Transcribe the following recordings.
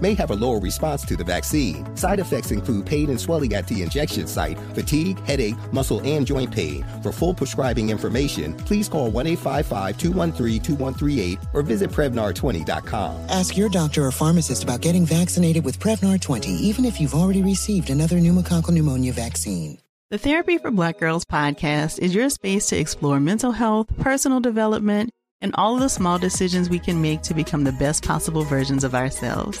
may have a lower response to the vaccine. Side effects include pain and swelling at the injection site, fatigue, headache, muscle, and joint pain. For full prescribing information, please call 1 855 213 2138 or visit Prevnar20.com. Ask your doctor or pharmacist about getting vaccinated with Prevnar 20, even if you've already received another pneumococcal pneumonia vaccine. The Therapy for Black Girls podcast is your space to explore mental health, personal development, and all of the small decisions we can make to become the best possible versions of ourselves.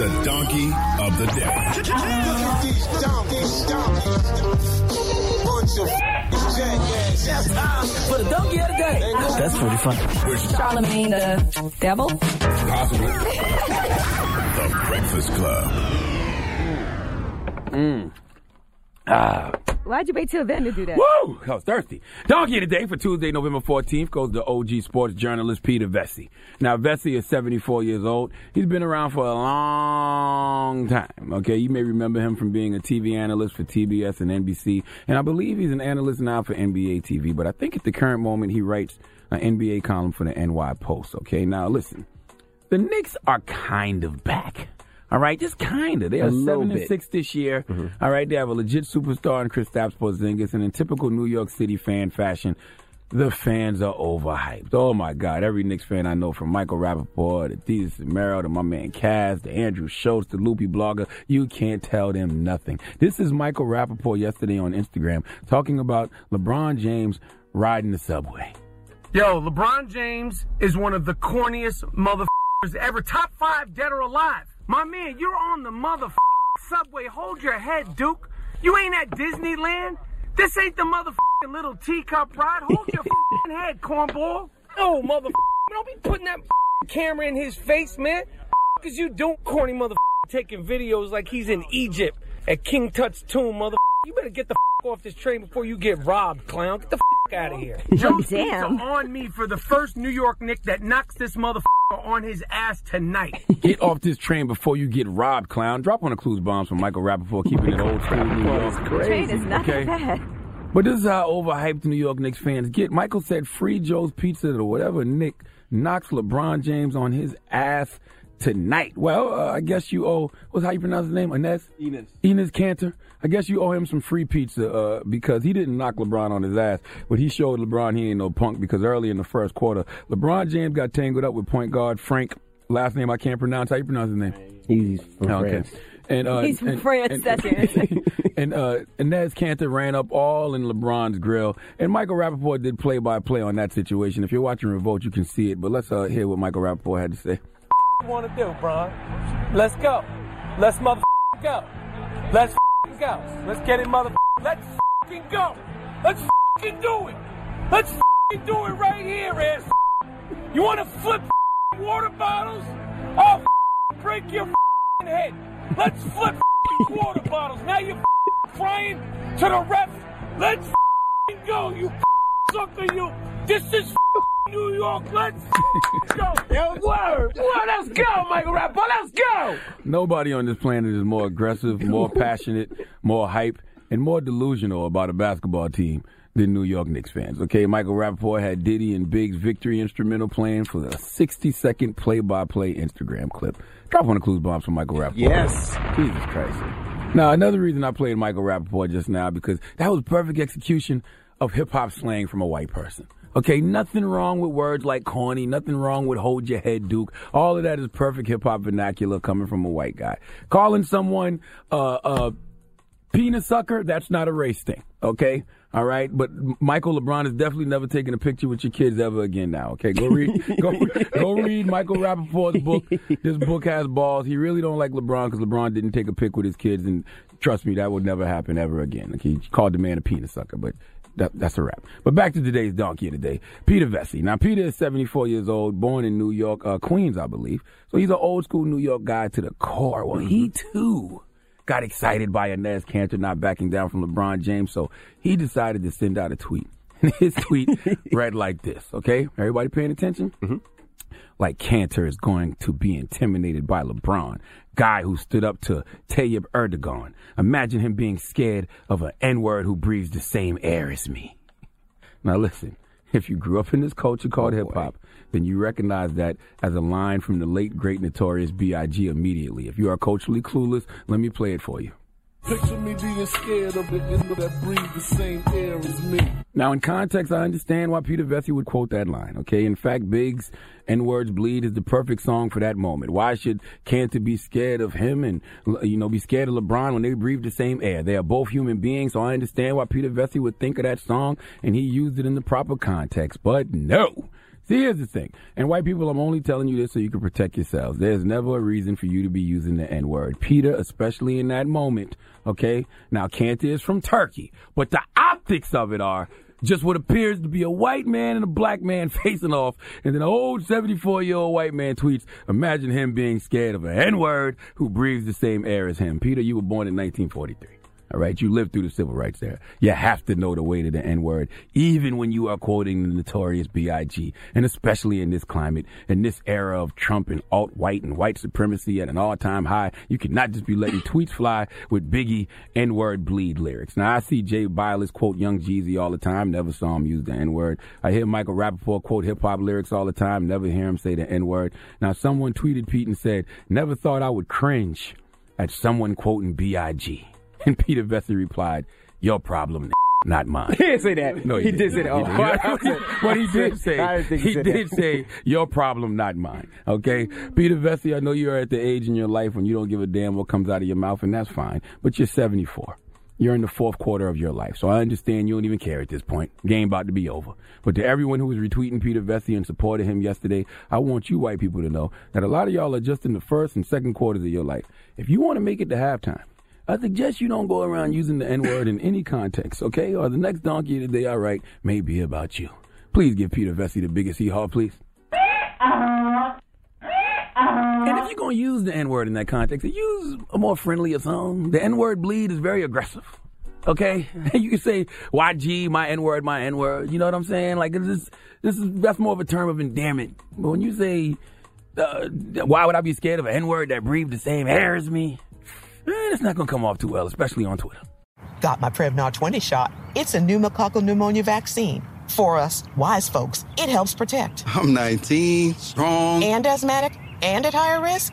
The donkey of the day. For the donkey of the day. That's pretty funny. Charlamagne the devil? Possibly. the Breakfast Club. Mm. Ah. Why'd you wait till then to do that? Woo! I was thirsty. Donkey of the day for Tuesday, November 14th goes to OG sports journalist Peter Vecsey. Now, Vecsey is 74 years old. He's been around for a long time. Okay, you may remember him from being a TV analyst for TBS and NBC, and I believe he's an analyst now for NBA TV. But I think at the current moment he writes an NBA column for the NY Post. Okay, now listen, the Knicks are kind of back. All right, just kind of. They are seven and six this year. Mm-hmm. All right, they have a legit superstar in Kristaps Porzingis, and in typical New York City fan fashion, the fans are overhyped. Oh my God! Every Knicks fan I know, from Michael Rapaport to Desus Mero to my man Kaz to Andrew Schulz to Loopy Blogger, you can't tell them nothing. This is Michael Rapaport yesterday on Instagram talking about LeBron James riding the subway. Yo, LeBron James is one of the corniest motherfuckers ever. Top five, dead or alive. My man, you're on the mother subway. Hold your head, Duke. You ain't at Disneyland. This ain't the motherfucking little teacup ride. Hold your head, cornball. Oh, mother. Don't be putting that camera in his face, man. Cause you don't corny mother taking videos like he's in Egypt at King Tut's tomb, mother. You better get the fuck off this train before you get robbed, clown. Get the fuck out of here. Oh, Joe Damn. on me for the first New York Knick that knocks this motherfucker on his ass tonight. Get off this train before you get robbed, clown. Drop on the clues bombs from Michael Rapaport, keeping oh it old school New York. The train is not Okay. bad. But this is how overhyped New York Knicks fans get. Michael said free Joe's Pizza or whatever Knick knocks LeBron James on his ass tonight. Well, uh, I guess you owe, what's how you pronounce his name? Inez? Enes. Enes Kanter. I guess you owe him some free pizza uh, because he didn't knock LeBron on his ass, but he showed LeBron he ain't no punk because early in the first quarter, LeBron James got tangled up with point guard Frank, last name I can't pronounce. How you pronounce his name? He's from Okay. France. And, uh, He's from and- France, and- that's it. and uh, Inez Kanter ran up all in LeBron's grill. And Michael Rapaport did play by play on that situation. If you're watching Revolt, you can see it. But let's uh, hear what Michael Rapaport had to say. You want to do, Bron? Let's go. Let's mother go. Let's go. Let's get it, mother. Let's go. Let's do it. Let's do it right here, ass. You want to flip water bottles? I'll break your head. Let's flip water bottles. Now you're crying to the ref. Let's go, you sucker, you. This is New York. Let's go. Yo, word. Word. Let's go, Michael Rapaport. Let's go. Nobody on this planet is more aggressive, more passionate, more hype, and more delusional about a basketball team than New York Knicks fans. Okay, Michael Rapaport had Diddy and Big's victory instrumental playing for the 60 second play by play Instagram clip. Drop one of clues bombs for Michael Rapaport. Yes. Jesus Christ. Now, another reason I played Michael Rapaport just now because that was perfect execution of hip hop slang from a white person. Okay, nothing wrong with words like corny, nothing wrong with hold your head, Duke. All of that is perfect hip hop vernacular coming from a white guy. Calling someone uh, uh, penis sucker, that's not a race thing. Okay, all right. But Michael LeBron is definitely never taking a picture with your kids ever again. Now, okay, go read, go, go read Michael Rapaport's book. This book has balls. He really don't like LeBron because LeBron didn't take a pic with his kids, and trust me, that would never happen ever again. Okay, he called the man a penis sucker, but. That, that's a wrap. But back to today's donkey of the day, Peter Vecsey. Now, Peter is 74 years old, born in New York, uh, Queens, I believe. So he's an old school New York guy to the core. Well, he too got excited by Inez Kanter not backing down from LeBron James, so he decided to send out a tweet. And his tweet read like this, okay? Everybody paying attention? Mm-hmm. Like Kanter is going to be intimidated by LeBron, guy who stood up to Tayyip Erdogan. Imagine him being scared of an N-word who breathes the same air as me. Now listen, if you grew up in this culture called oh, hip hop, then you recognize that as a line from the late great notorious B.I.G. immediately. If you are culturally clueless, let me play it for you. Picture me being scared of the end that breathe the same air as me. Now, in context, I understand why Peter Vecsey would quote that line, okay? In fact, Big's and Words Bleed is the perfect song for that moment. Why should Kanter be scared of him and, you know, be scared of LeBron when they breathe the same air? They are both human beings, so I understand why Peter Vecsey would think of that song and he used it in the proper context. But no! Here's the thing. And white people, I'm only telling you this so you can protect yourselves. There's never a reason for you to be using the N word. Peter, especially in that moment, okay? Now, Kanter is from Turkey, but the optics of it are just what appears to be a white man and a black man facing off, and then an old 74 year old white man tweets, Imagine him being scared of an N word who breathes the same air as him. Peter, you were born in 1943. All right, you lived through the civil rights era. You have to know the weight of the N word, even when you are quoting the notorious B.I.G. And especially in this climate, in this era of Trump and alt white and white supremacy at an all time high, you cannot just be letting tweets fly with Biggie N word bleed lyrics. Now, I see Jay Bilas quote Young Jeezy all the time, never saw him use the N word. I hear Michael Rapaport quote hip hop lyrics all the time, never hear him say the N word. Now, someone tweeted Pete and said, Never thought I would cringe at someone quoting B.I.G. And Peter Vecsey replied, Your problem, not mine. He didn't say that. No, He did say that. Oh, He did. but he did say, I didn't think he he did that. say, Your problem, not mine. Okay? Peter Vecsey, I know you're at the age in your life when you don't give a damn what comes out of your mouth, and that's fine. But you're 74. You're in the fourth quarter of your life. So I understand you don't even care at this point. Game about to be over. But to everyone who was retweeting Peter Vecsey and supported him yesterday, I want you white people to know that a lot of y'all are just in the first and second quarters of your life. If you want to make it to halftime, I suggest you don't go around using the N word in any context, okay? Or the next donkey of the day, all right, may be about you. Please give Peter Vecsey the biggest hee haw, please. And if you're going to use the N word in that context, use a more friendlier song. The N word bleed is very aggressive. Okay? you can say, YG, my N word, my N word. You know what I'm saying? Like, this is, this is, that's more of a term of endearment. But when you say, uh, why would I be scared of an N word that breathed the same air as me? Eh, it's not going to come off too well, especially on Twitter. got my Prevnar 20 shot. It's a pneumococcal pneumonia vaccine. For us, wise folks, it helps protect. I'm 19, strong. And asthmatic and at higher risk?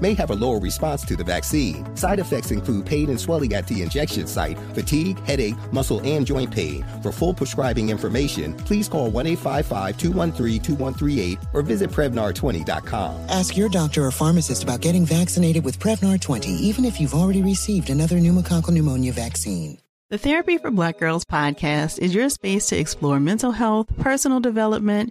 may have a lower response to the vaccine. Side effects include pain and swelling at the injection site, fatigue, headache, muscle, and joint pain. For full prescribing information, please call 1 855 213 2138 or visit Prevnar20.com. Ask your doctor or pharmacist about getting vaccinated with Prevnar 20, even if you've already received another pneumococcal pneumonia vaccine. The Therapy for Black Girls podcast is your space to explore mental health, personal development,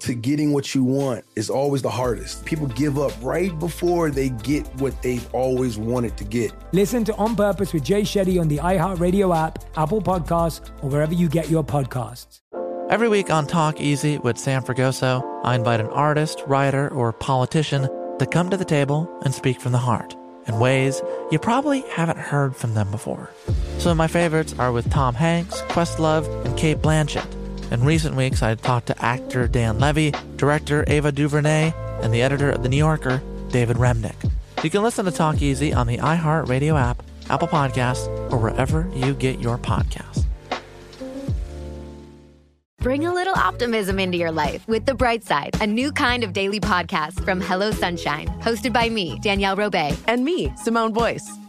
to getting what you want is always the hardest. People give up right before they get what they've always wanted to get. Listen to On Purpose with Jay Shetty on the iHeartRadio app, Apple Podcasts, or wherever you get your podcasts. Every week on Talk Easy with Sam Fragoso, I invite an artist, writer, or politician to come to the table and speak from the heart in ways you probably haven't heard from them before. Some of my favorites are with Tom Hanks, Questlove, and Cate Blanchett. In recent weeks, I had talked to actor Dan Levy, director Ava DuVernay, and the editor of The New Yorker, David Remnick. You can listen to Talk Easy on the iHeartRadio app, Apple Podcasts, or wherever you get your podcasts. Bring a little optimism into your life with The Bright Side, a new kind of daily podcast from Hello Sunshine, hosted by me, Danielle Robay. And me, Simone Boyce.